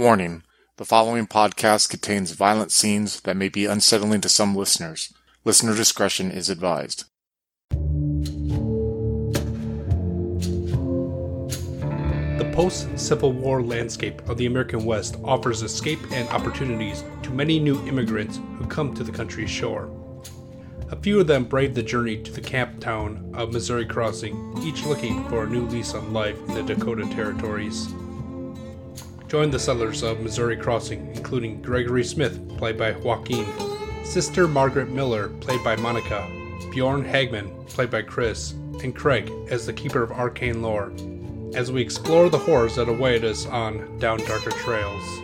Warning the following podcast contains violent scenes that may be unsettling to some listeners. Listener discretion is advised. The post Civil War landscape of the American West offers escape and opportunities to many new immigrants who come to the country's shore. A few of them brave the journey to the camp town of Missouri Crossing, each looking for a new lease on life in the Dakota Territories. Join the settlers of Missouri Crossing, including Gregory Smith, played by Joaquin, Sister Margaret Miller, played by Monica, Bjorn Hagman, played by Chris, and Craig as the Keeper of Arcane Lore, as we explore the horrors that await us on Down Darker Trails.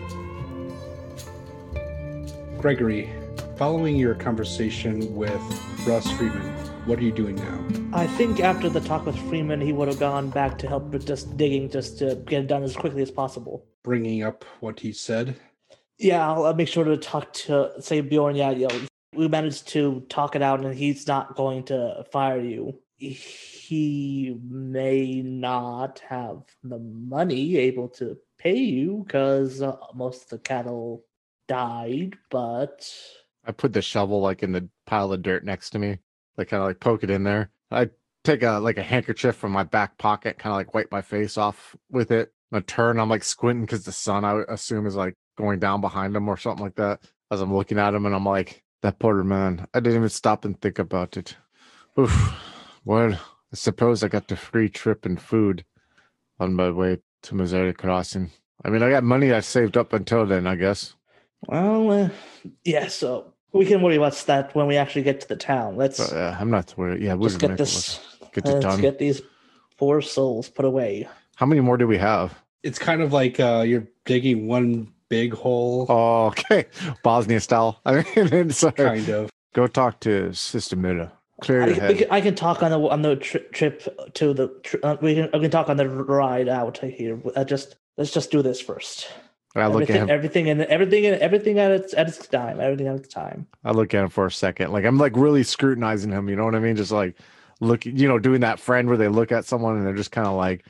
Gregory, following your conversation with Russ Freeman, what are you doing now? I think after the talk with Freeman, he would have gone back to help with just digging, just to get it done as quickly as possible. Bringing up what he said. Yeah, I'll, I'll make sure to talk to say Bjorn. Yeah, you know, we managed to talk it out, and he's not going to fire you. He may not have the money able to pay you because uh, most of the cattle died, but I put the shovel like in the pile of dirt next to me, like kind of like poke it in there. I take a like a handkerchief from my back pocket, kind of like wipe my face off with it. I turn, I'm like squinting because the sun, I assume, is like going down behind him or something like that. As I'm looking at him, and I'm like, that poor man. I didn't even stop and think about it. Oof. Well, I suppose I got the free trip and food on my way to Missouri Crossing. I mean, I got money I saved up until then, I guess. well, uh, yeah. So we can worry about that when we actually get to the town. Let's But, uh, I'm not worried. Yeah, we'll just make get this. Get it let's done. get these poor souls put away. How many more do we have? It's kind of like uh, you're digging one big hole, Oh, okay. Bosnia style. I mean, it's kind of. go talk to Sister Miller. Clear I, your can- head. can, I can talk on the on the tri- trip to the. Tri- uh, we can I can talk on the ride out here. Uh, just let's just do this first. And I look at everything, him. everything and everything and everything at its at its time. Everything at its time. I look at him for a second. Like I'm like really scrutinizing him. You know what I mean? Just like look, you know, doing that friend where they look at someone and they're just kind of like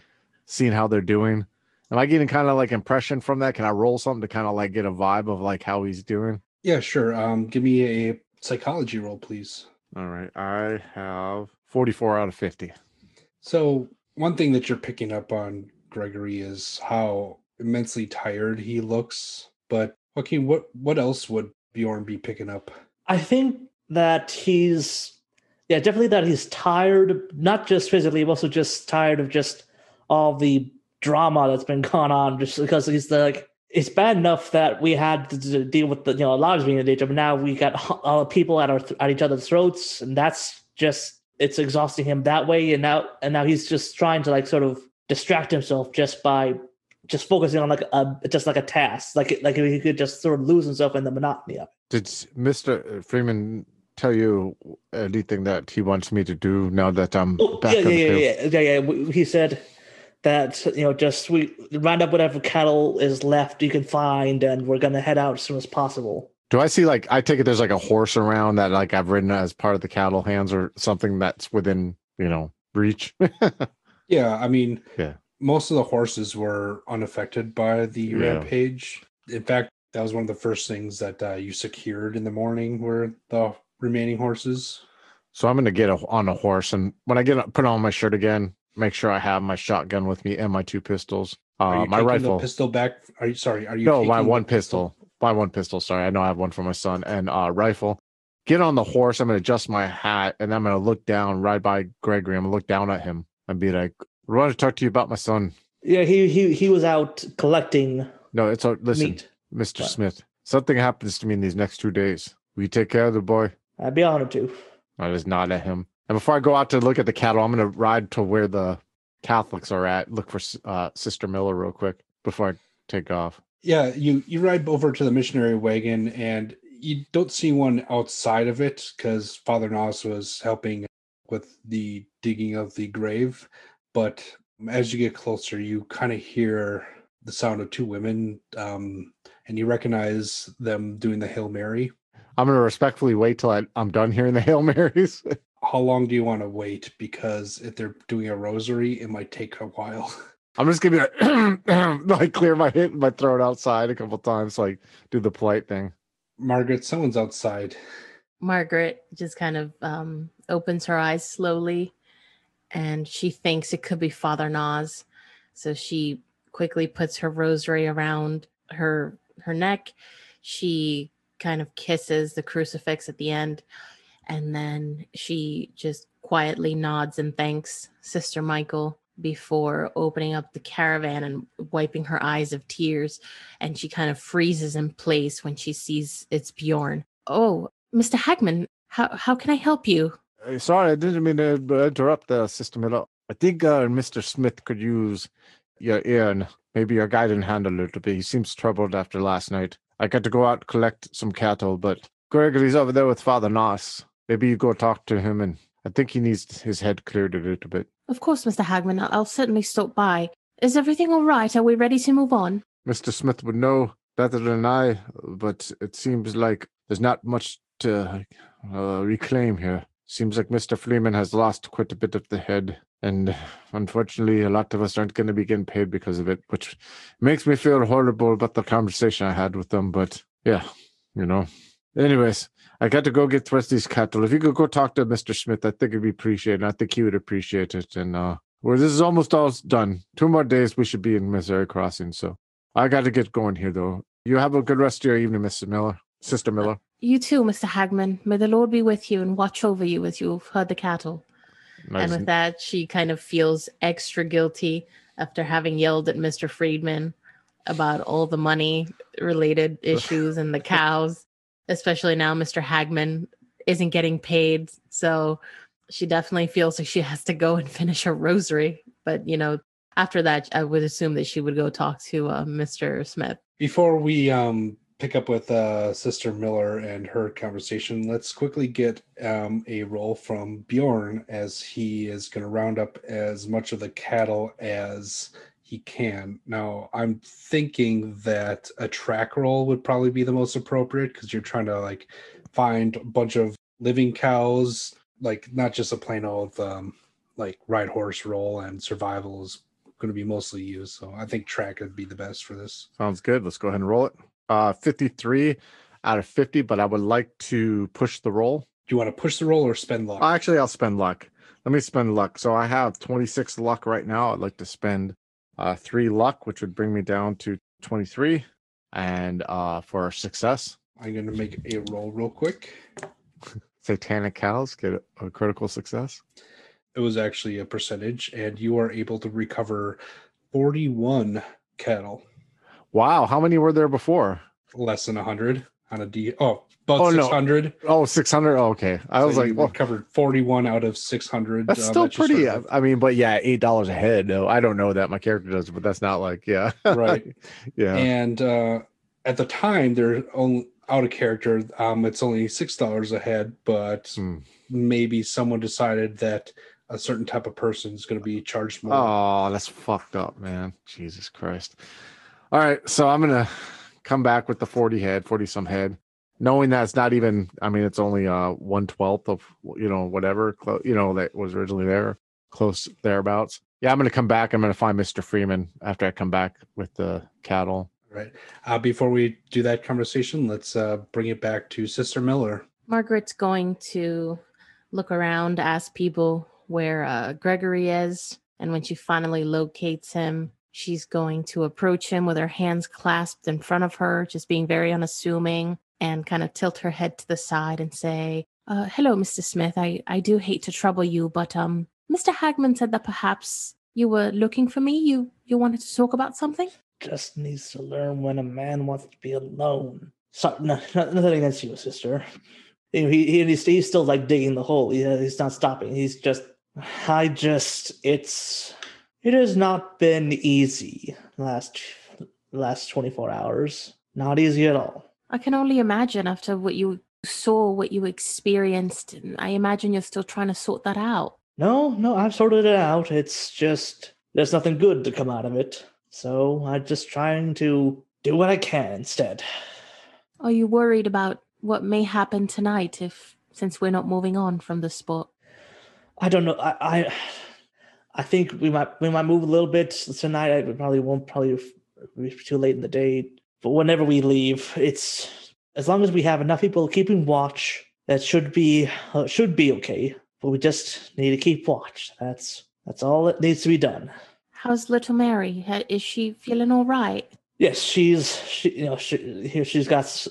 seeing how they're doing. Am I getting kind of like impression from that? Can I roll something to kind of like get a vibe of like how he's doing? Yeah, sure. Um, give me a psychology roll, please. All right. I have 44 out of 50. So one thing that you're picking up on, Gregory, is how immensely tired he looks. But Joaquin, what what else would Bjorn be picking up? I think that he's yeah definitely that he's tired, not just physically, but also just tired of just all the drama that's been going on. Just because he's like it's bad enough that we had to, deal with the you know lives being in danger, but now we got all the people at our at each other's throats, and that's just it's exhausting him that way. And now and now he's just trying to like sort of distract himself just by just focusing on like a just like a task, like like if he could just sort of lose himself in the monotony of it. Did Mr. Freeman tell you anything that he wants me to do now that I'm Oh, back yeah, yeah, yeah, yeah, yeah, yeah. He said that you know, just we round up whatever cattle is left you can find, and we're gonna head out as soon as possible. Do I see like I take it there's like a horse around that like I've ridden as part of the cattle hands or something that's within, you know, reach? Yeah, I mean, Yeah. Most of the horses were unaffected by the Yeah. rampage. In fact, that was one of the first things that uh, you secured in the morning were the remaining horses. so I'm gonna get a, on a horse and when I get put on my shirt again, make sure I have my shotgun with me and my two pistols. Uh, you my rifle. pistol back? Are you sorry? Are you no, my one pistol. My one pistol. Sorry, I know I have one for my son and uh rifle. Get on the horse. I'm gonna adjust my hat and I'm gonna look down right by Gregory. I'm gonna look down at him and be like, "I want to talk to you about my son." Yeah, he he he was out collecting No, it's a listen, meat. Mr. What? Smith. Something happens to me in these next two days. Will you take care of the boy? I'd be honored to. I just nod at him. And before I go out to look at the cattle, I'm gonna ride to where the Catholics are at. Look for uh, Sister Miller real quick before I take off. Yeah, you you ride over to the missionary wagon and you don't see one outside of it because Father Nas was helping with the digging of the grave. But as you get closer, you kind of hear the sound of two women, um, and you recognize them doing the Hail Mary. I'm gonna respectfully wait till I, I'm done hearing the Hail Marys. How long do you want to wait? Because if they're doing a rosary, it might take a while. I'm just gonna like, like clear my hit my throat outside a couple times, like do the polite thing. Margaret, someone's outside. Margaret just kind of um, opens her eyes slowly and she thinks it could be Father Nas. So she quickly puts her rosary around her her neck. She kind of kisses the crucifix at the end and then she just quietly nods and thanks Sister Michael before opening up the caravan and wiping her eyes of tears. And she kind of freezes in place when she sees it's Bjorn. Oh, Mr. Hagman, how, how can I help you? Sorry, I didn't mean to interrupt the system at all. I think uh, Mr. Smith could use your ear and maybe your guiding hand a little bit. He seems troubled after last night. I got to go out and collect some cattle, but Gregory's over there with Father Noss. Maybe you go talk to him, and I think he needs his head cleared a little bit. Of course, Mr. Hagman, I'll- I'll certainly stop by. Is everything all right? Are we ready to move on? Mr. Smith would know better than I, but it seems like there's not much to uh, reclaim here. Seems like Mr. Freeman has lost quite a bit of the head, and unfortunately, a lot of us aren't going to be getting paid because of it, which makes me feel horrible about the conversation I had with them. But yeah, you know. Anyways, I got to go get the cattle. If you could go talk to Mr. Smith, I think it'd be appreciated. I think he would appreciate it. And uh, well, this is almost all done. Two more days, we should be in Missouri Crossing. So I got to get going here, though. You have a good rest of your evening, Mrs. Miller, Sister Miller. You too, Mr. Hagman. May the Lord be with you and watch over you as you've herd the cattle. Nice. And with that, she kind of feels extra guilty after having yelled at Mr. Freeman about all the money related issues and the cows, especially now Mr. Hagman isn't getting paid. So she definitely feels like she has to go and finish her rosary. But, you know, after that, I would assume that she would go talk to uh, Mr. Smith. Before we um, pick up with uh, Sister Miller and her conversation, let's quickly get um, a roll from Bjorn as he is going to round up as much of the cattle as he can. Now, I'm thinking that a track roll would probably be the most appropriate because you're trying to like find a bunch of living cows, like not just a plain old um, like ride horse roll and survival is going to be mostly used. So I think track would be the best for this. Sounds good. Let's go ahead and roll it. Uh, 53 out of 50, but I would like to push the roll. Do you want to push the roll or spend luck? Actually, I'll spend luck. Let me spend luck. So I have 26 luck right now. I'd like to spend uh, three luck, which would bring me down to 23. And uh, for success, I'm going to make a roll real quick. satanic cows get a, a critical success. It was actually a percentage, and you are able to recover 41 cattle, Wow. How many were there before? less than 100 on a D. Oh, about Oh, no. 600. Oh, 600. Oh, okay. I So was like, well, recovered 41 out of 600. that's uh, still pretty. started I I mean, but yeah, $8 a head. though. I don't know that. My character does, but that's not like, yeah. right. yeah. And uh, at the time, they're only out of character. Um, it's only six dollars a head, but Hmm. maybe someone decided that a certain type of person is going to be charged more. Oh, that's fucked up, man. Jesus Christ. All right, so I'm gonna come back with the 40 head, 40 some head, knowing that it's not even. I mean, it's only uh one twelfth of you know whatever clo- you know that was originally there, close thereabouts. Yeah, I'm gonna come back. I'm gonna find Mr. Freeman after I come back with the cattle. Right. Uh, before we do that conversation, let's uh, bring it back to Sister Miller. Margaret's going to look around, ask people where uh, Gregory is. And when she finally locates him, she's going to approach him with her hands clasped in front of her, just being very unassuming, and kind of tilt her head to the side and say, uh, Hello, Mr. Smith. I, I do hate to trouble you, but um, Mr. Hagman said that perhaps you were looking for me. You you wanted to talk about something? Just needs to learn when a man wants to be alone. So, no, no- nothing against you, sister. He, he, he's, he's still like digging the hole. He, he's not stopping. He's just, I just, it's, it has not been easy last last 24 hours. Not easy at all. I can only imagine after what you saw, what you experienced. I imagine you're still trying to sort that out. No, no, I've sorted it out. It's just there's nothing good to come out of it. So I'm just trying to do what I can instead. Are you worried about what may happen tonight if since we're not moving on from the spot? I don't know. I I, I think we might we might move a little bit tonight. I probably won't probably be too late in the day. But whenever we leave, it's as long as we have enough people keeping watch, that should be uh, should be okay. But we just need to keep watch. That's that's all that needs to be done. How's little Mary? Is she feeling all right? Yes, she's she you know she here she's got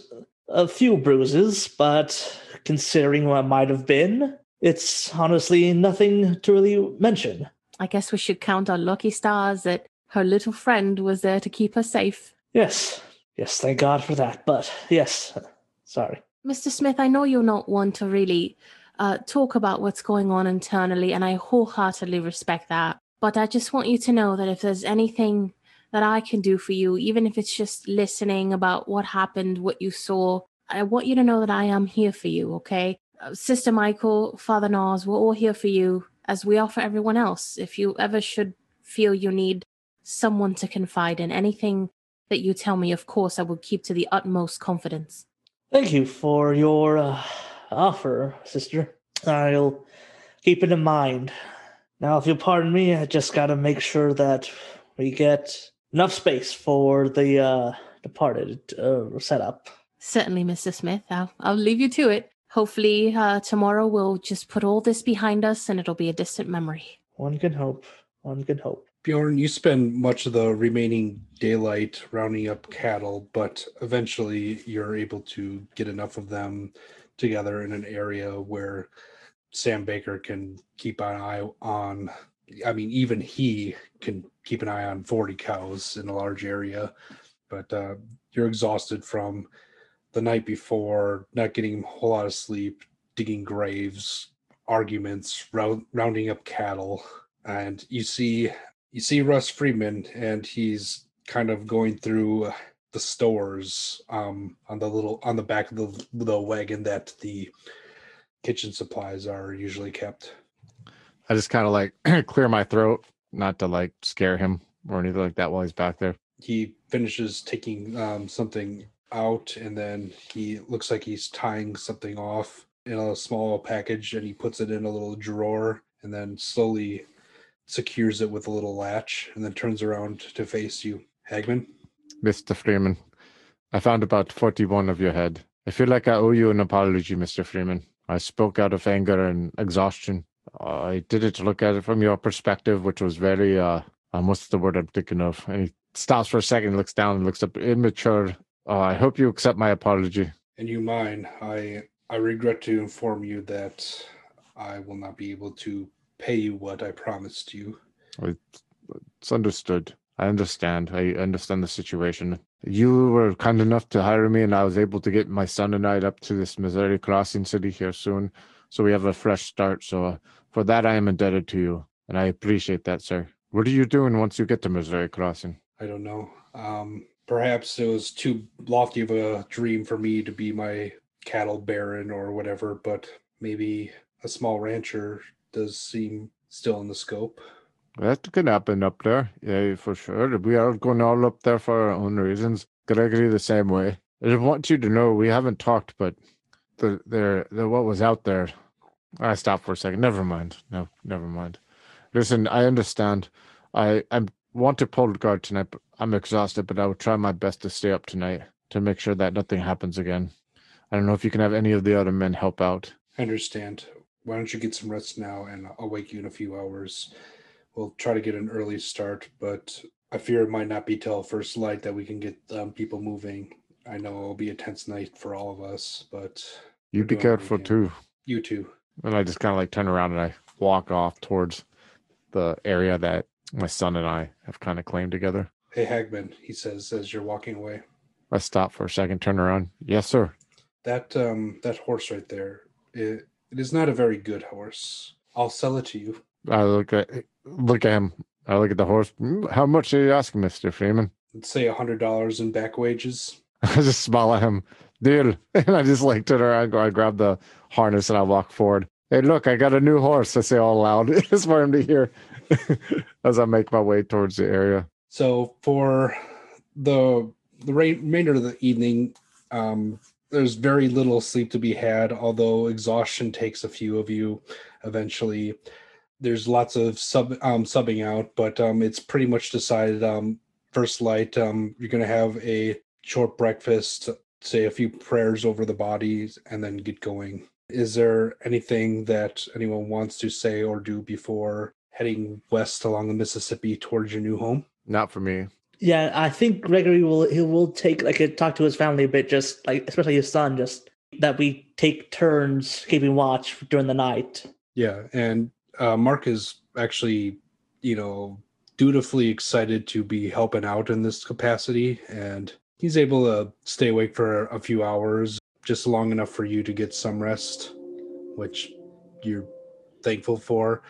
a few bruises, but considering what might have been, it's honestly nothing to really mention. I guess we should count our lucky stars that her little friend was there to keep her safe. Yes, yes, thank God for that. But yes, sorry. Mr. Smith, I know you're not one to really uh, talk about what's going on internally, and I wholeheartedly respect that. But I just want you to know that if there's anything that I can do for you, even if it's just listening about what happened, what you saw, I want you to know that I am here for you, okay? Uh, Sister Michael, Father Nas, we're all here for you, as we are for everyone else. If you ever should feel you need someone to confide in, anything that you tell me, of course, I will keep to the utmost confidence. Thank you for your uh, offer, sister. I'll keep it in mind. Now, if you'll pardon me, I just got to make sure that we get enough space for the uh, departed uh, setup. Certainly, Mr. Smith. I'll, I'll leave you to it. Hopefully, uh, tomorrow we'll just put all this behind us and it'll be a distant memory. One can hope. One can hope. Bjorn, you spend much of the remaining daylight rounding up cattle, but eventually you're able to get enough of them together in an area where Sam Baker can keep an eye on. I mean, even he can keep an eye on 40 cows in a large area, but uh, you're exhausted from the night before, not getting a whole lot of sleep, digging graves, arguments, round, rounding up cattle, and you see you see Russ Freeman, and he's kind of going through the stores um, on the little on the back of the the wagon that the kitchen supplies are usually kept. I just kind of like clear my throat, not to like scare him or anything like that while he's back there. He finishes taking um, something out, and then he looks like he's tying something off in a small package, and he puts it in a little drawer, and then slowly secures it with a little latch, and then turns around to face you, Hagman. Mr. Freeman, I found about 41 of your head. I feel like I owe you an apology, Mr. Freeman. I spoke out of anger and exhaustion. I did it to look at it from your perspective, which was very, uh, um, what's the word I'm thinking of? And he stops for a second, looks down, and looks up, immature. Uh, I hope you accept my apology. And you mine, I I regret to inform you that I will not be able to pay you what I promised you. It's understood. I understand. I understand the situation. You were kind enough to hire me, and I was able to get my son and I up to this Missouri Crossing city here soon. So we have a fresh start. So uh, for that, I am indebted to you, and I appreciate that, sir. What are you doing once you get to Missouri Crossing? I don't know. Um, perhaps it was too lofty of a dream for me to be my cattle baron or whatever, but maybe a small rancher does seem still in the scope. That can happen up there, yeah, for sure. We are going all up there for our own reasons. Gregory, the same way. I just want you to know we haven't talked, but the there the what was out there. I stopped for a second. Never mind. No, never mind. Listen, I understand. I I want to pull guard tonight. But I'm exhausted, but I will try my best to stay up tonight to make sure that nothing happens again. I don't know if you can have any of the other men help out. I understand. Why don't you get some rest now and I'll wake you in a few hours. We'll try to get an early start, but I fear it might not be till first light that we can get um, people moving. I know it'll be a tense night for all of us, but You be doing what we careful too. you too. And I just kind of like turn around and I walk off towards the area that my son and I have kind of claimed together. Hey Hagman, he says as you're walking away. I stop for a second, turn around. Yes, sir. That um that horse right there, it, it is not a very good horse. I'll sell it to you. I look at look at him. I look at the horse. "Mm, How much are you asking, Mister Freeman? Let's say a hundred dollars in back wages. I just smile at him. Deal. And I just like turn around, go. I grab the harness and I walk forward. Hey, look! I got a new horse. I say all loud. it's for him to hear as I make my way towards the area. So for the the remainder of the evening, um, there's very little sleep to be had. Although exhaustion takes a few of you eventually. there's lots of sub um, subbing out, but um, it's pretty much decided. Um, first light, um, you're gonna have a short breakfast, say a few prayers over the bodies, and then get going. Is there anything that anyone wants to say or do before heading west along the Mississippi towards your new home? Not for me. Yeah, I think Gregory will he will take like a, talk to his family a bit, just like especially his son, just that we take turns keeping watch during the night. Yeah, and uh, Mark is actually, you know, dutifully excited to be helping out in this capacity, and he's able to stay awake for a few hours, just long enough for you to get some rest, which you're thankful for.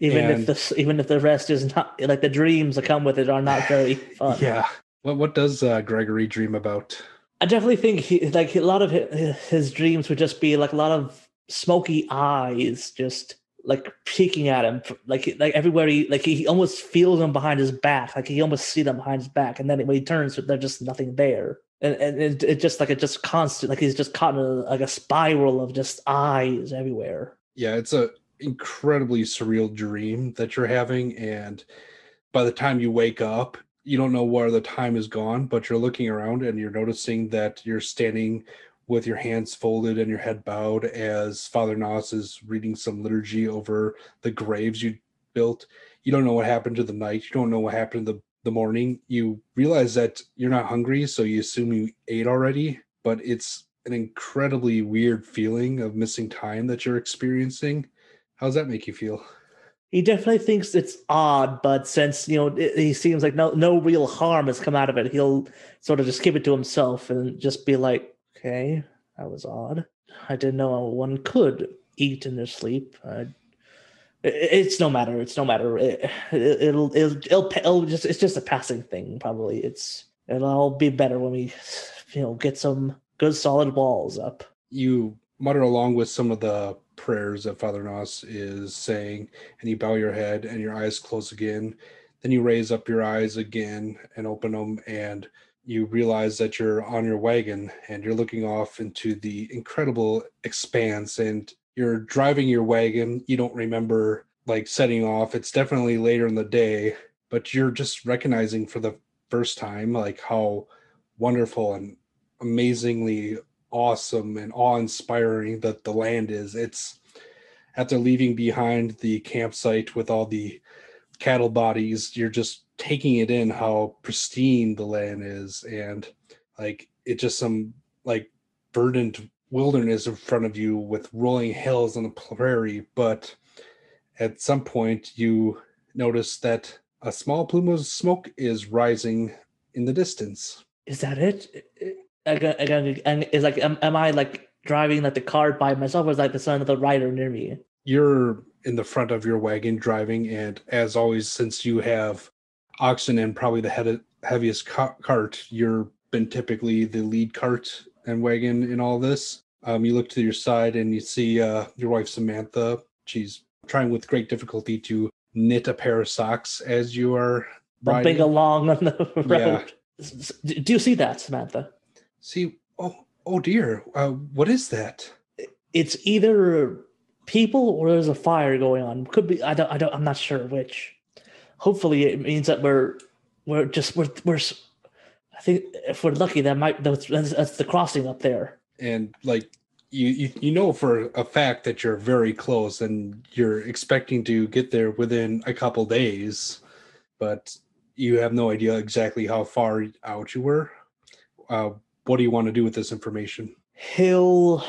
Even And- if the even if the rest is not like the dreams that come with it are not very fun. Yeah. What what does uh, Gregory dream about? I definitely think he like a lot of his, his dreams would just be like a lot of smoky eyes, just like peeking at him, like like everywhere he like he almost feels them behind his back, like he almost see them behind his back, and then when he turns, there's just nothing there, and and it, it just like it just constant, like he's just caught in a, like a spiral of just eyes everywhere. Yeah, it's a incredibly surreal dream that you're having and by the time you wake up, you don't know where the time is gone, but you're looking around and you're noticing that you're standing with your hands folded and your head bowed as Father Nos is reading some liturgy over the graves you built. You don't know what happened to the night. You don't know what happened to the, the morning. You realize that you're not hungry, so you assume you ate already, but it's an incredibly weird feeling of missing time that you're experiencing. How does that make you feel? He definitely thinks it's odd, but since you know it, he seems like no no real harm has come out of it, he'll sort of just keep it to himself and just be like, "Okay, that was odd. I didn't know one could eat in their sleep." I, it's no matter. It's no matter. It, it'll it'll it'll it'll just it's just a passing thing. Probably it's it'll all be better when we you know get some good solid walls up. You mutter along with some of the prayers that Father Nos is saying, and you bow your head and your eyes close again. Then you raise up your eyes again and open them, and you realize that you're on your wagon and you're looking off into the incredible expanse. And you're driving your wagon. You don't remember like setting off. It's definitely later in the day, but you're just recognizing for the first time like how wonderful and amazingly awesome and awe-inspiring that the land is. It's after leaving behind the campsite with all the cattle bodies, you're just taking it in how pristine the land is and like it's just some like verdant wilderness in front of you with rolling hills on the prairie, but at some point you notice that a small plume of smoke is rising in the distance. Is that it? Again, again, and is like, am, am I like driving like the car by myself, or is like the son of the rider near me? you're in the front of your wagon driving and as always since you have oxen and probably the head heaviest ca- cart you're been typically the lead cart and wagon in all this um, you look to your side and you see uh, your wife samantha she's trying with great difficulty to knit a pair of socks as you are Bumping riding. along on the road. S- Do you see that, Samantha? See oh oh dear uh, what is that It's either people or there's a fire going on. Could be. I don't. I don't. I'm not sure which. Hopefully, it means that we're we're just we're we're. I think if we're lucky, that might that's, that's that's the crossing up there. and like you, you you know for a fact that you're very close and you're expecting to get there within a couple days but you have no idea exactly how far out you were uh, what do you want to do with this information? He'll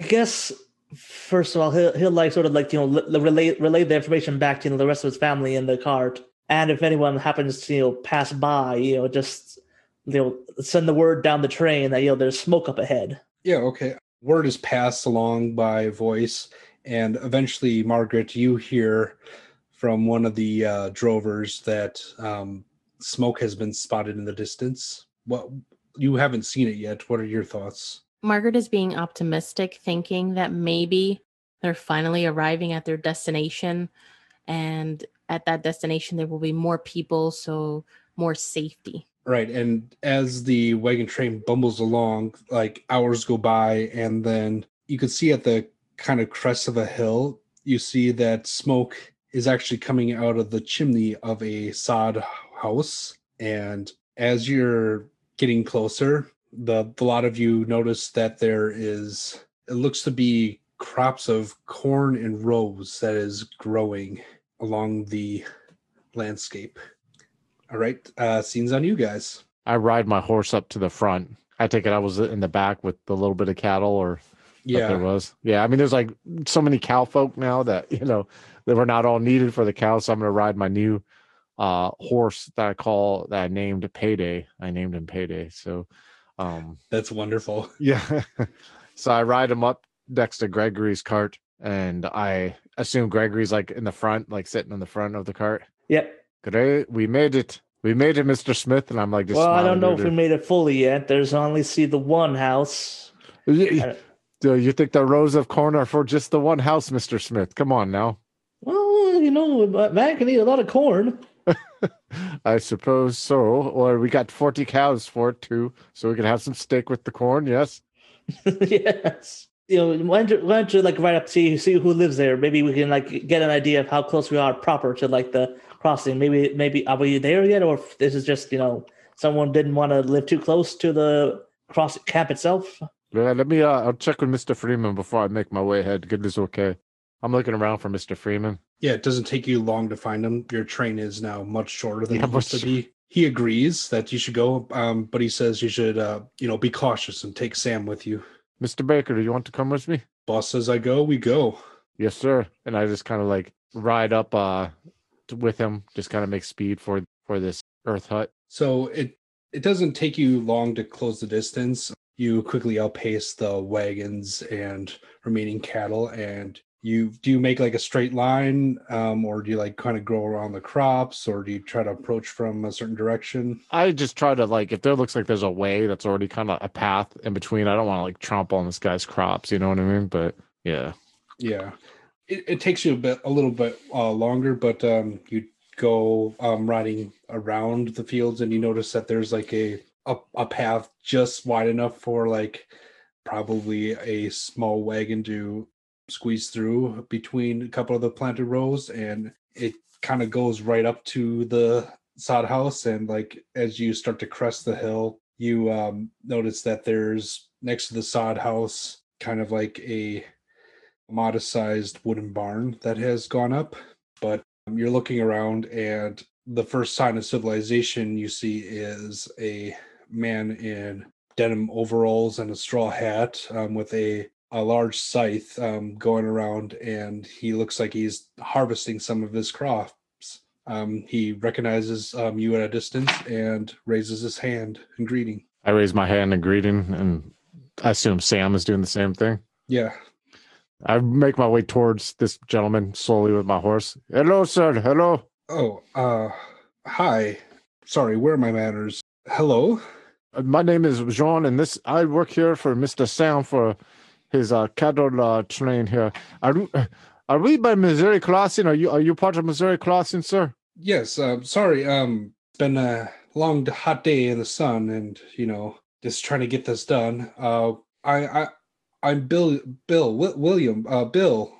i guess first of all he'll, he'll like sort of like you know l- relay relay the information back to you know, the rest of his family in the cart. And if anyone happens to you know pass by you know just you know send the word down the train that you know there's smoke up ahead. Yeah okay. Word is passed along by voice and eventually margaret you hear from one of the uh, drovers that um, smoke has been spotted in the distance. What you haven't seen it yet what are your thoughts Margaret is being optimistic, thinking that maybe they're finally arriving at their destination. And at that destination, there will be more people, so more safety. Right. And as the wagon train bumbles along, like hours go by, and then you can see at the kind of crest of a hill, you see that smoke is actually coming out of the chimney of a sod house. And as you're getting closer, the a lot of you notice that there is it looks to be crops of corn and rows that is growing along the landscape. All right, uh, scenes on you guys. I ride my horse up to the front. I take it I was in the back with the little bit of cattle or yeah there was. Yeah, I mean, there's like so many cow folk now that you know that were not all needed for the cows. So I'm gonna ride my new uh horse that I call that I named Payday. I named him Payday. So, um, that's wonderful. yeah. so I ride him up next to Gregory's cart, and I assume Gregory's like in the front, like sitting in the front of the cart. Yep. Great, we made it. We made it, Mister Smith. And I'm like, just well, I don't know if we made it fully yet. There's only see the one house. Y- y- I- Do you think the rows of corn are for just the one house, Mister Smith? Come on now. Well, you know, a man can eat a lot of corn. I suppose so. Or we got 40 cows for it too. So we can have some steak with the corn. Yes. yes. You know, why don't, you, why don't you like right up see see who lives there? Maybe we can like get an idea of how close we are proper to like the crossing. Maybe maybe are we there yet, or if this is just you know someone didn't want to live too close to the cross camp itself? Yeah, let me, uh, I'll check with Mr. Freeman before I make my way ahead. Goodness, okay. I'm looking around for Mr. Freeman. Yeah, it doesn't take you long to find him. Your train is now much shorter than Yeah, it used to be. He agrees that you should go, um, but he says you should, uh, you know, be cautious and take Sam with you. Mr. Baker, do you want to come with me? Boss says I go, we go. Yes, sir. And I just kind of like ride up uh with him, just kind of make speed for for this earth hut. So it it doesn't take you long to close the distance. You quickly outpace the wagons and remaining cattle, and you do you make like a straight line, um, or do you like kind of grow around the crops, or do you try to approach from a certain direction? I just try to like if there looks like there's a way that's already kind of a path in between. I don't want to like trample on this guy's crops, you know what I mean? But yeah. Yeah, it, it takes you a bit, a little bit uh, longer, but um, you go um, riding around the fields, and you notice that there's like a, a a path just wide enough for like probably a small wagon to squeeze through between a couple of the planted rows, and it kind of goes right up to the sod house. And like as you start to crest the hill, you um, notice that there's next to the sod house kind of like a modest sized wooden barn that has gone up but um, you're looking around and the first sign of civilization you see is a man in denim overalls and a straw hat um, with a a large scythe um, going around and he looks like he's harvesting some of his crops um, he recognizes um, you at a distance and raises his hand in greeting I raise my hand in greeting, and I assume Sam is doing the same thing. yeah I make my way towards this gentleman slowly with my horse. Hello, sir. Hello. oh uh hi sorry where are my manners hello Uh, My name is Jean, and this I work here for Mister Sam for his uh, cattle uh, train here. Are we, are we by Missouri Crossing? Are you are you part of Missouri Crossing, sir? Yes, uh, sorry. Um, it's been a long, hot day in the sun, and you know, just trying to get this done. Uh, I, I, I'm Bill. Bill. Wi- William. Uh, Bill.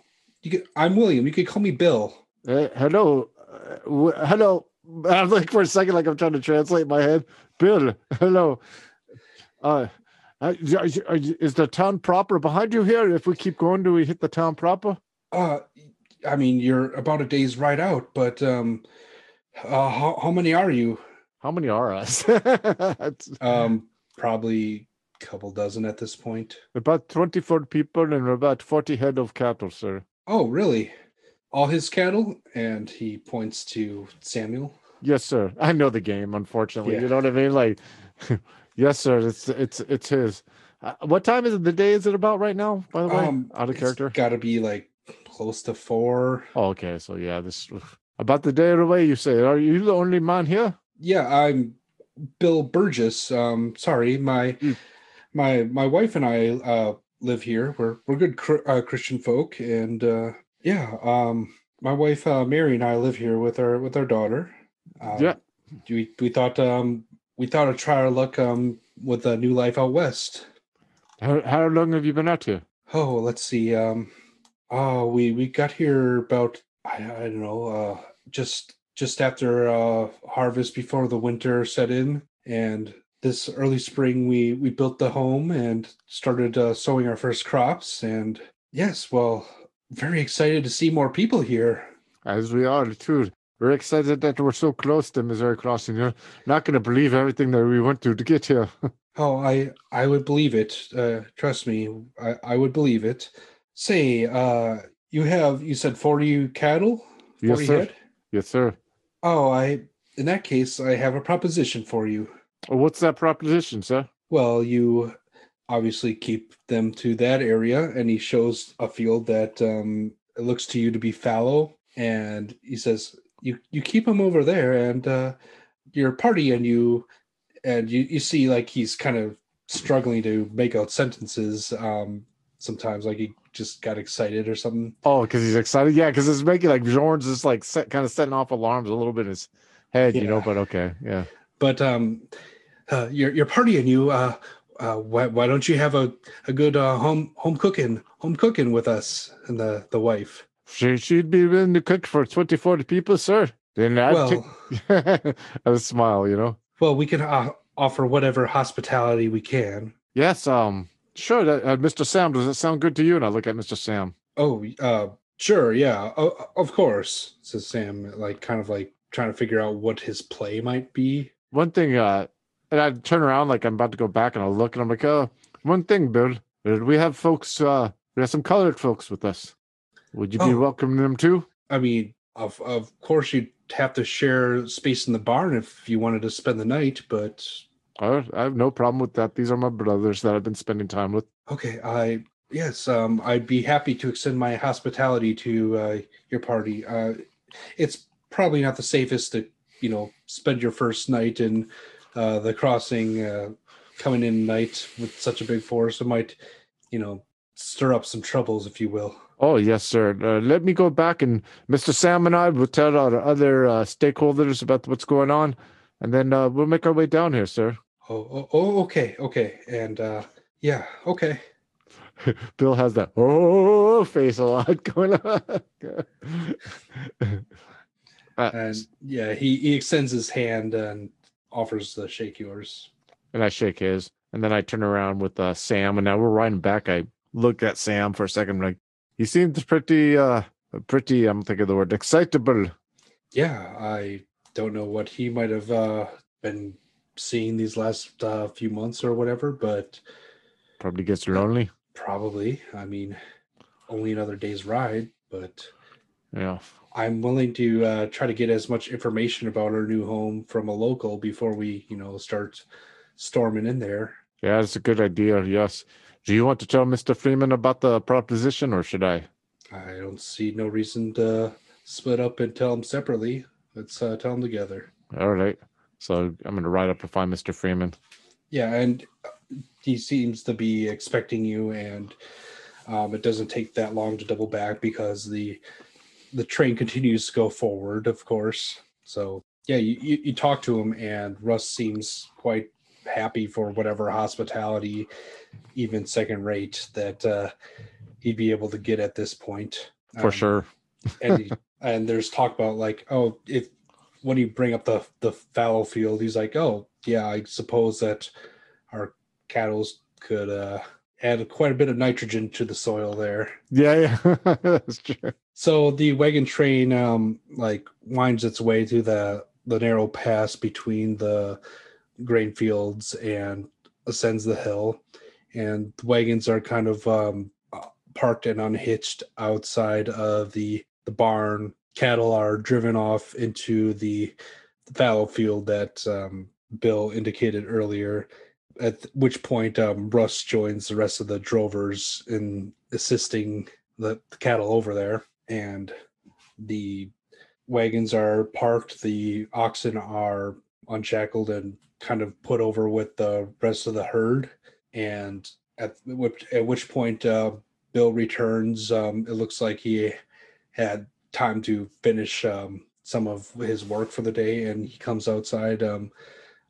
You could, I'm William. You could call me Bill. Uh, hello, uh, w- hello. I'm like for a second, like I'm trying to translate my head. Bill, hello. Uh, uh, is the town proper behind you here? If we keep going, do we hit the town proper? Uh, I mean, you're about a day's ride out, but um, uh, how how many are you? How many are us? Um, probably a couple dozen at this point. about 24 people and about 40 head of cattle, sir. Oh, really? All his cattle? And he points to Samuel. Yes, sir. I know the game, unfortunately. Yeah. You know what I mean? Like, yes, sir. It's it's it's his. Uh, what time is it? The day is it about right now? By the way, Um, out of character. Got to be like close to four. Oh, okay. So yeah, this about the day of the way. You say, are you the only man here? Yeah, I'm Bill Burgess. Um, sorry, my Mm. my my wife and I uh live here. We're we're good uh, Christian folk, and uh, yeah, um, my wife uh, Mary and I live here with our with our daughter. Um, Yeah. we we thought um we thought to try our luck um with a new life out west. How, how long have you been out here? Oh, let's see. Um, Oh, we we got here about I, I don't know, uh, just just after uh, harvest before the winter set in, and this early spring we we built the home and started uh, sowing our first crops. And yes, well, very excited to see more people here. As we are too. We're excited that we're so close to Missouri Crossing. You're not going to believe everything that we went through to get here. Oh, I I would believe it. Uh, trust me, I, I would believe it. Say, uh, you have you said forty cattle, yes, forty sir. head. Yes, sir. Oh, I in that case, I have a proposition for you. Oh, What's that proposition, sir? Well, you obviously keep them to that area, and he shows a field that um, it looks to you to be fallow, and he says, "You you keep him over there, and uh, your party and you, and you you see like he's kind of struggling to make out sentences. Um, sometimes like he just got excited or something. Oh, because he's excited. Yeah, because it's making like Bjorn's just like set, kind of setting off alarms a little bit in his head, you know. But okay, yeah. But um, uh, your your party and you, uh, uh, why why don't you have a a good uh, home home cooking home cooking with us and the the wife? She she'd be willing to cook for 20, 40 people, sir. Then I'd Well, take a smile, you know. well, we can uh, offer whatever hospitality we can. Yes, um, sure. That, uh, Mr. Sam, does that sound good to you? And I look at Mr. Sam. Oh, uh, sure, yeah, of course, says Sam, like kind of like trying to figure out what his play might be. One thing, uh, and I turn around like I'm about to go back, and I look, and I'm like, oh, one thing, Bill. uh, We have folks. Uh, we have some colored folks with us. Would you be Oh. welcoming them too? I mean, of of course, you'd have to share space in the barn if you wanted to spend the night, but I have no problem with that. These are my brothers that I've been spending time with. Okay, I yes, um, I'd be happy to extend my hospitality to uh, your party. Uh, it's probably not the safest to you know spend your first night in uh, the crossing, uh, coming in night with such a big force. It might you know stir up some troubles, if you will. Oh, yes, sir. Uh, let me go back and Mr. Sam and I will tell our other uh, stakeholders about what's going on, and then uh, we'll make our way down here, sir. Oh, oh, oh okay, okay, and uh, yeah, okay. Bill has that oh face a lot going on. Uh, And yeah, he he extends his hand and offers to shake yours. and I shake his, and then I turn around with uh, Sam, and now we're riding back. I look at Sam for a second, like he seems pretty, uh, pretty. I'm thinking of the word excitable. yeah i don't know what he might have uh been seeing these last uh, few months or whatever but Probably gets lonely. probably i mean only another day's ride but Yeah. i'm willing to uh, try to get as much information about our new home from a local before we you know start storming in there Yeah, that's a good idea. Yes. Do you want to tell Mr. Freeman about the proposition, or should I? i don't see no reason to split up and tell them separately let's uh, tell them together All right. So I'm going to ride up to find Mr. Freeman. Yeah, and uh, he seems to be expecting you, and um, it doesn't take that long to double back because the the train continues to go forward, of course. So yeah, you, you, you talk to him, and Russ seems quite happy for whatever hospitality, even second rate, that uh, he'd be able to get at this point. For Um, sure. and he, and there's talk about like oh if when you bring up the the fallow field he's like oh yeah i suppose that our cattle could uh add quite a bit of nitrogen to the soil there Yeah, yeah. that's true. so the wagon train um like winds its way through the the narrow pass between the grain fields and ascends the hill. And the wagons are kind of um parked and unhitched outside of the the barn. Cattle are driven off into the fallow field that um, bill indicated earlier at which point um, russ joins the rest of the drovers in assisting the, the cattle over there. And the wagons are parked the oxen are unshackled and kind of put over with the rest of the herd. And at which, at which point uh, bill returns um, it looks like he had time to finish um, some of his work for the day. And he comes outside um,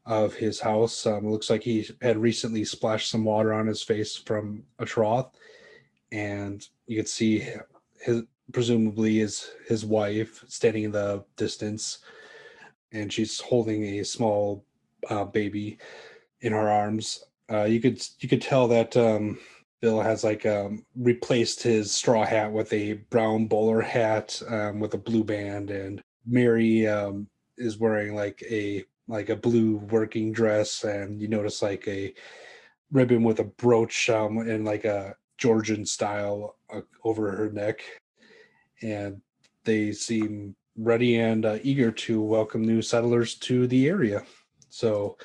of his house. Um, it looks like he had recently splashed some water on his face from a trough. And you could see his presumably is his wife standing in the distance, and she's holding a small uh, baby in her arms. Uh, you could you could tell that um, Bill has like um, replaced his straw hat with a brown bowler hat um, with a blue band, and Mary um, is wearing like a like a blue working dress, and you notice like a ribbon with a brooch um, and like a Georgian style uh, over her neck, and they seem ready and uh, eager to welcome new settlers to the area. So,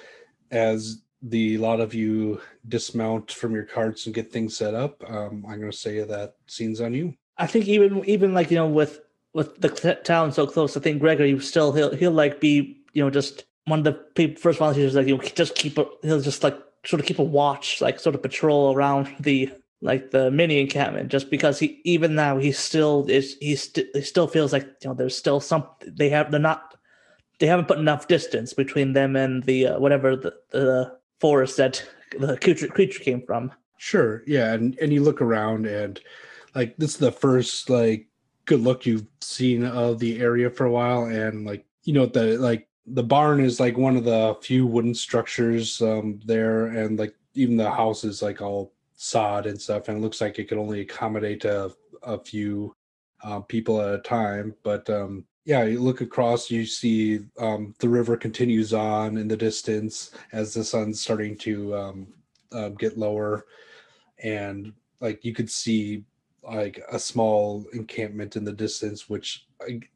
as the lot of you dismount from your carts and get things set up, um, I'm going to say that scene's on you. I think even even like you know with with the town so close, I think Gregory still he'll he'll like be you know just one of the people, first volunteers like you know just keep a, he'll just like sort of keep a watch like sort of patrol around the like the mini encampment just because he even now he still is he, st- he still feels like you know there's still some they have they're not they haven't put enough distance between them and the uh, whatever the, the forest that the creature, creature came from. Sure, yeah, and and you look around and like this is the first like good look you've seen of the area for a while, and like you know the like the barn is like one of the few wooden structures um there, and like even the house is like all sod and stuff, and it looks like it could only accommodate a a few uh, people at a time, but um yeah, you look across, you see um, the river continues on in the distance as the sun's starting to um, uh, get lower, and like you could see like a small encampment in the distance. Which,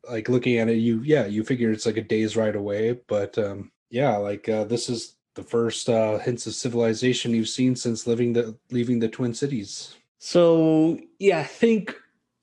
like, looking at it, you yeah, you figure it's like a day's ride away, but um, yeah, like uh, this is the first uh, hints of civilization you've seen since living the leaving the Twin Cities. so yeah i think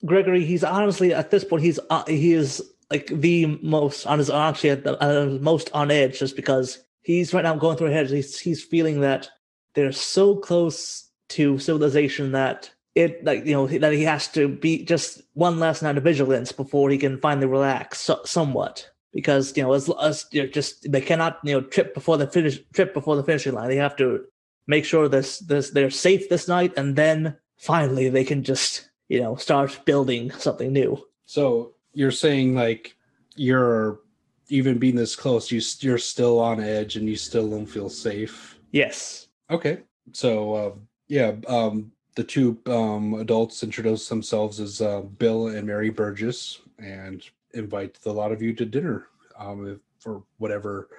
gregory he's honestly at this point he's uh, he is like the most on his actually at the uh, most on edge just because he's right now going through his head. He's he's feeling that they're so close to civilization that it like you know that he has to be just one last night of vigilance before he can finally relax so, somewhat because you know as, as you know, just they cannot you know trip before the finish trip before the finishing line. They have to make sure this this they're safe this night and then finally they can just you know start building something new. So you're saying like you're even being this close, you you're still on edge and you still don't feel safe. yes Okay, so uh, yeah, um, the two um, adults introduce themselves as uh, Bill and Mary Burgess and invite the lot of you to dinner um, for whatever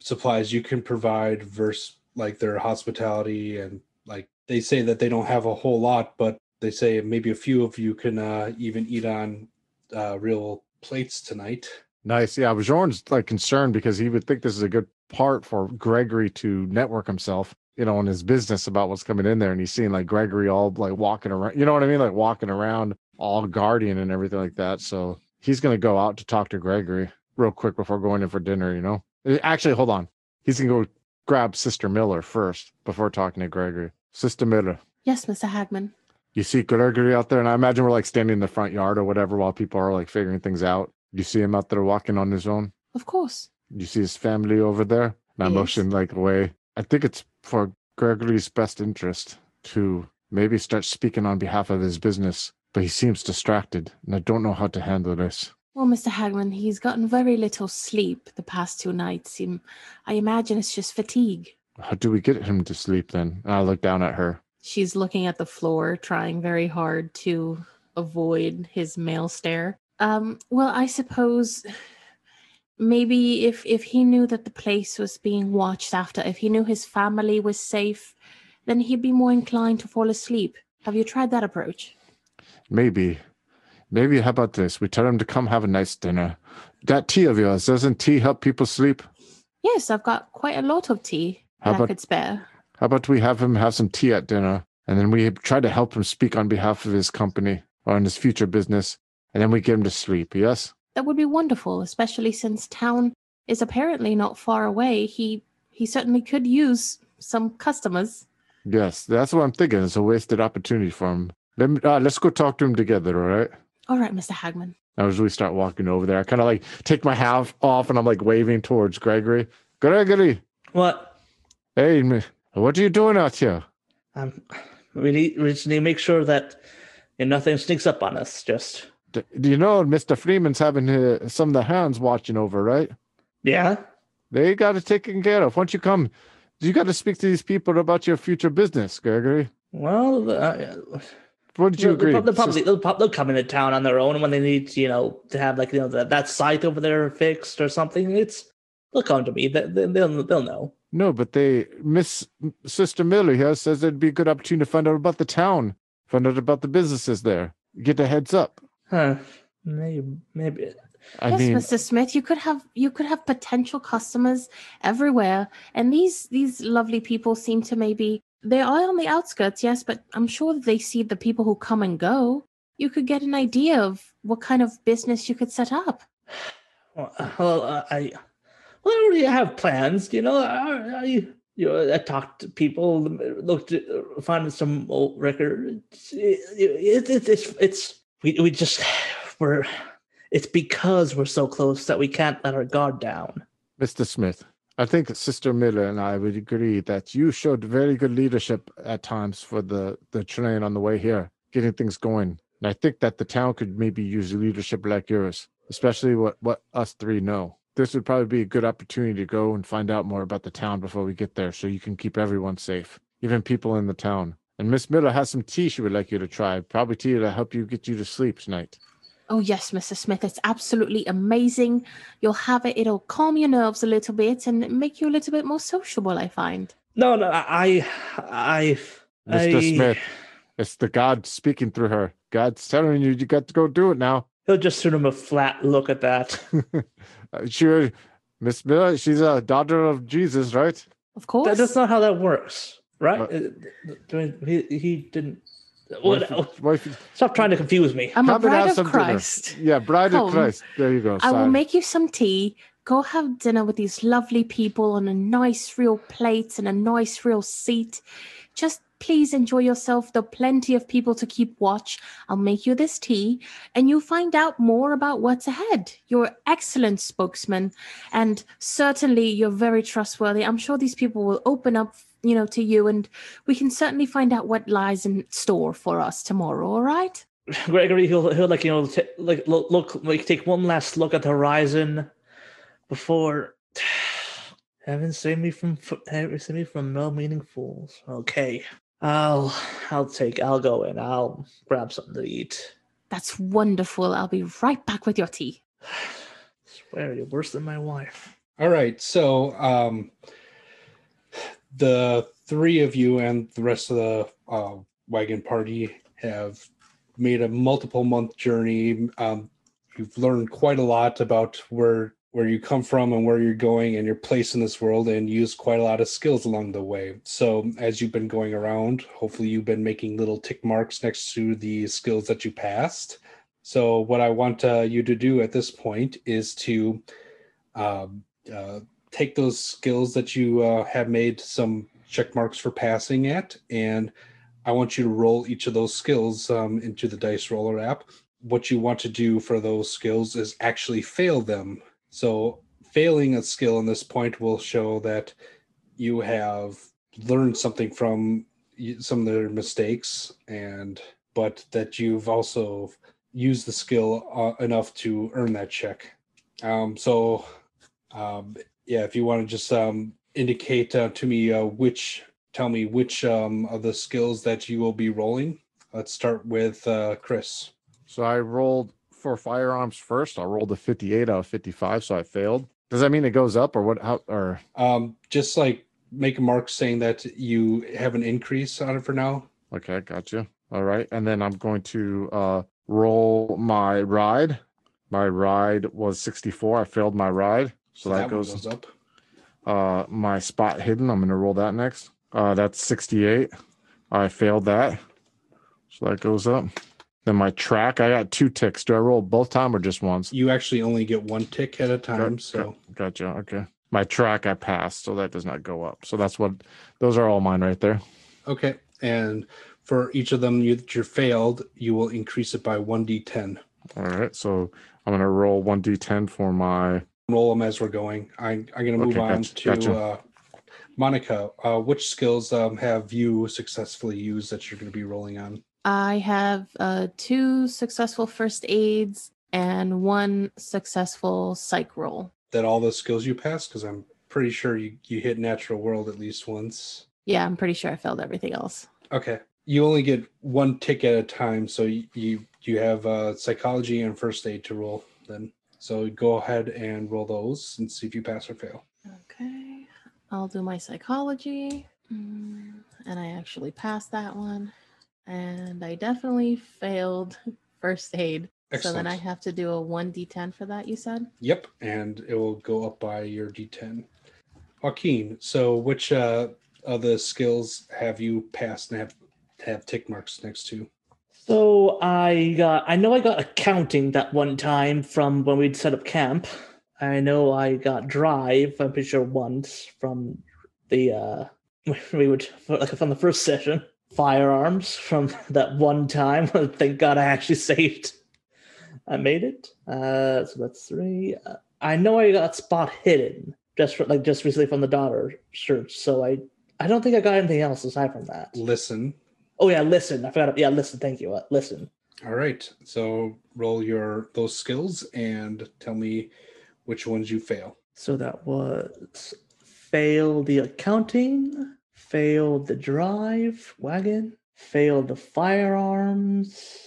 supplies you can provide versus like their hospitality and like they say that they don't have a whole lot, but they say maybe a few of you can uh, even eat on uh, real plates tonight. Nice. Yeah, Bjorn's like concerned because he would think this is a good part for Gregory to network himself, you know, in his business about what's coming in there. And he's seeing like Gregory all like walking around, you know what I mean? Like walking around all guardian and everything like that. So he's going to go out to talk to Gregory real quick before going in for dinner, you know? Eh, Actually, hold on. He's going to go grab Sister Miller first before talking to Gregory. Sister Miller, Yes, Mr. Hagman. You see Gregory out there? And I imagine we're like standing in the front yard or whatever while people are like figuring things out. You see him out there walking on his own? Of course. You see his family over there? And I Yes. motion like away. I think it's for Gregory's best interest to maybe start speaking on behalf of his business, but he seems distracted, and I don't know how to handle this. Well, Mr. Hagman, he's gotten very little sleep the past two nights. I imagine it's just fatigue. How do we get him to sleep then? And I look down at her. She's looking at the floor, trying very hard to avoid his male stare. Um, well, I suppose maybe if if he knew that the place was being watched after, if he knew his family was safe, then he'd be more inclined to fall asleep. Have you tried that approach? Maybe. Maybe how about this? We tell him to come have a nice dinner. That tea of yours, doesn't tea help people sleep? Yes, I've got quite a lot of tea How that I about- could spare. How about we have him have some tea at dinner, and then we try to help him speak on behalf of his company or in his future business, and then we get him to sleep, yes? That would be wonderful, especially since town is apparently not far away. He he certainly could use some customers. Yes, that's what I'm thinking. It's a wasted opportunity for him. Let me, uh, let's go talk to him together, all right? All right, Mr. Hagman. Now, as we start walking over there, I kind of like take my hat off and I'm like waving towards Gregory. Gregory, what hey, m- what are you doing out here? um, we need we just need to make sure that and nothing sneaks up on us. Just D- do you know Mr. Freeman's having uh, some of the hands watching over, right? yeah. They got it taken care of. Once you come, you got to speak to these people about your future business, Gregory. Well, uh, What did you agree? they'll, probably they'll, they'll come into town on their own when they need, you know, to have like you know that, that site over there fixed or something. It's they'll come to me. They, they'll they'll know. No, but they Miss Sister Miller here says it'd be a good opportunity to find out about the town, find out about the businesses there, get a heads up. Huh? Maybe maybe. I yes, mean, Mr. Smith, you could have you could have potential customers everywhere, and these these lovely people seem to maybe they are on the outskirts, yes, but I'm sure that they see the people who come and go. You could get an idea of what kind of business you could set up. Well, well, uh, I well, I already have plans. You know, I, I you know, I talked to people, looked at, found some old records. It, it, it, it's it's we we just we're it's because we're so close that we can't let our guard down. Mr. Smith, I think Sister Miller and I would agree that you showed very good leadership at times for the the train on the way here, getting things going. And I think that the town could maybe use leadership like yours, especially what what us three know. This would probably be a good opportunity to go and find out more about the town before we get there, so you can keep everyone safe, even people in the town. And Miss Miller has some tea she would like you to try, probably tea to help you get you to sleep tonight. Oh yes, Mr. Smith, it's absolutely amazing. You'll have it; it'll calm your nerves a little bit and make you a little bit more sociable. I find. No, no, I, I, Mr. I- Smith, it's the God speaking through her. God's telling you you got to go do it now. he'll just shoot him a flat look at that. Sure, Miss Miller, she's a daughter of Jesus, right? Of course. That, that's not how that works, right? What? Uh, doing- He, he didn't. Wife- What, wife- stop trying to confuse me. I'm a Come and have bride of some dinner. Christ. Yeah, bride Come. of Christ. There you go. I will make you some tea. Go have dinner with these lovely people on a nice real plate and a nice real seat. Just please enjoy yourself. There are plenty of people to keep watch. I'll make you this tea and you'll find out more about what's ahead. You're an excellent spokesman and certainly you're very trustworthy. I'm sure these people will open up, you know, to you and we can certainly find out what lies in store for us tomorrow, all right? Gregory, he'll he'll like you know t- like look, look like take one last look at the horizon before. Heaven save me from heaven save me from well-meaning fools. Okay, I'll I'll take I'll go in. I'll grab something to eat. That's wonderful. I'll be right back with your tea. Swear you're worse than my wife. All right, so um, the three of you and the rest of the uh, wagon party have made a multiple month journey. Um, you've learned quite a lot about where where you come from and where you're going and your place in this world, and use quite a lot of skills along the way. So as you've been going around, hopefully you've been making little tick marks next to the skills that you passed. So what I want uh, you to do at this point is to um, uh, take those skills that you uh, have made some check marks for passing at, and I want you to roll each of those skills um, into the dice roller app. What you want to do for those skills is actually fail them. So, failing a skill in this point will show that you have learned something from some of their mistakes, and but that you've also used the skill uh, enough to earn that check. Um, so, um, yeah, if you want to just um, indicate uh, to me uh, which, tell me which um, of the skills that you will be rolling. Let's start with uh, Chris. So I rolled for firearms first. I rolled a 58 out of 55, so I failed. Does that mean it goes up or what? How or Um, just like make a mark saying that you have an increase on it for now. okay, gotcha. All right, and then I'm going to uh roll my ride. My ride was 64. I failed my ride, so, that, one goes. up. Uh, my spot hidden. I'm gonna roll that next. Uh, that's 68. I failed that, so that goes up. Then my track. I got two ticks. Do I roll both time or just once? You actually only get one tick at a time. Got- So got- Gotcha. Okay. My track I passed, so that does not go up. So that's what. Those are all mine right there. okay, and for each of them you, that you failed, you will increase it by one d10. All right. So I'm gonna roll one d10 for my. Roll them as we're going. I, I'm going to move Okay, on to gotcha. uh, Monica. Uh, which skills um, have you successfully used that you're going to be rolling on? I have uh, two successful first aids and one successful psych roll. That all the skills you passed? Because I'm pretty sure you, you hit natural world at least once. Yeah, I'm pretty sure I failed everything else. Okay. You only get one tick at a time, so you you, you have uh, psychology and first aid to roll then. So go ahead and roll those and see if you pass or fail. Okay, I'll do my psychology. Mm, And I actually passed that one. And I definitely failed first aid. So then I have to do a 1d10 for that, you said? Yep, and it will go up by your D10. Joaquin, so which uh, of the skills have you passed and have have tick marks next to? So I got I know I got accounting that one time from when we'd set up camp. I know I got drive, I'm pretty sure once from the uh we would like from the first session. Firearms from that one time. Thank God I actually saved. I made it. Uh so that's three. Uh, I know I got spot hidden just for, like just recently from the daughter search. So I I don't think I got anything else aside from that. Listen. Oh yeah, listen. I forgot. Yeah, listen. Thank you. Uh, listen. All right. So roll your those skills and tell me which ones you fail. So that was fail the accounting, failed the drive wagon, failed the firearms,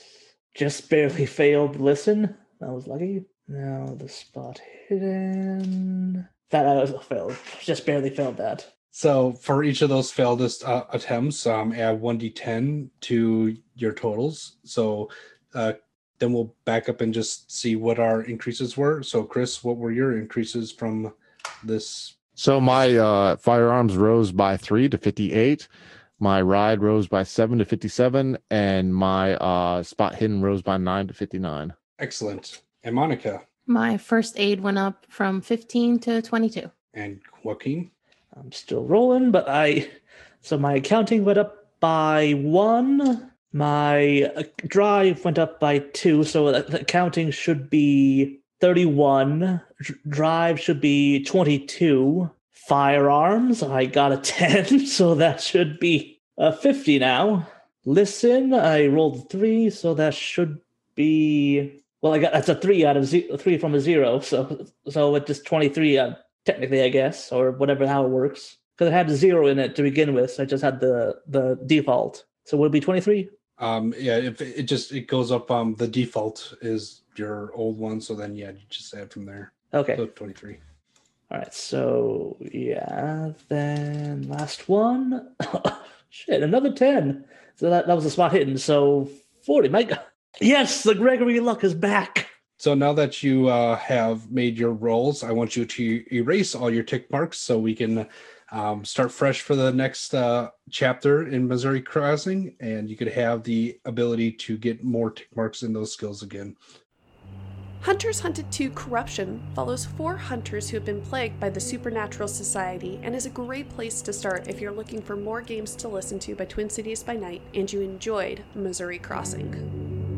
just barely failed listen. That was lucky. Now the spot hidden. That I also failed. Just barely failed that. So for each of those failed uh, attempts, um, add one d10 to your totals. So uh, then we'll back up and just see what our increases were. So Chris, what were your increases from this? So my uh, firearms rose by three to 58. My ride rose by seven to 57. And my uh, spot hidden rose by nine to 59. Excellent. And Monica My first aid went up from 15 to 22. and Joaquin. I'm still rolling, but I. So my accounting went up by one. My uh, drive went up by two. So the the accounting should be 31. Dr- Drive should be 22. Firearms, I got a 10. So that should be a 50 now. Listen, I rolled three. So that should be. Well, I got that's a three out of three from a zero. So so it's just 23 uh, technically, I guess, or whatever how it works. Because it had a zero in it to begin with, so I just had the the default. So would be twenty three? Um, yeah, if it just it goes up. Um, the default is your old one. So then yeah, you just add from there. Okay. So 23. All right. So yeah, then last one. Shit, another ten. So that, that was a spot hidden So forty. My God. Yes, the Gregory luck is back. So now that you uh, have made your rolls, I want you to erase all your tick marks so we can um, start fresh for the next uh, chapter in Missouri Crossing, and you could have the ability to get more tick marks in those skills again. Hunters Hunted 2 Corruption follows four hunters who have been plagued by the Supernatural Society and is a great place to start if you're looking for more games to listen to by Twin Cities by Night and you enjoyed Missouri Crossing.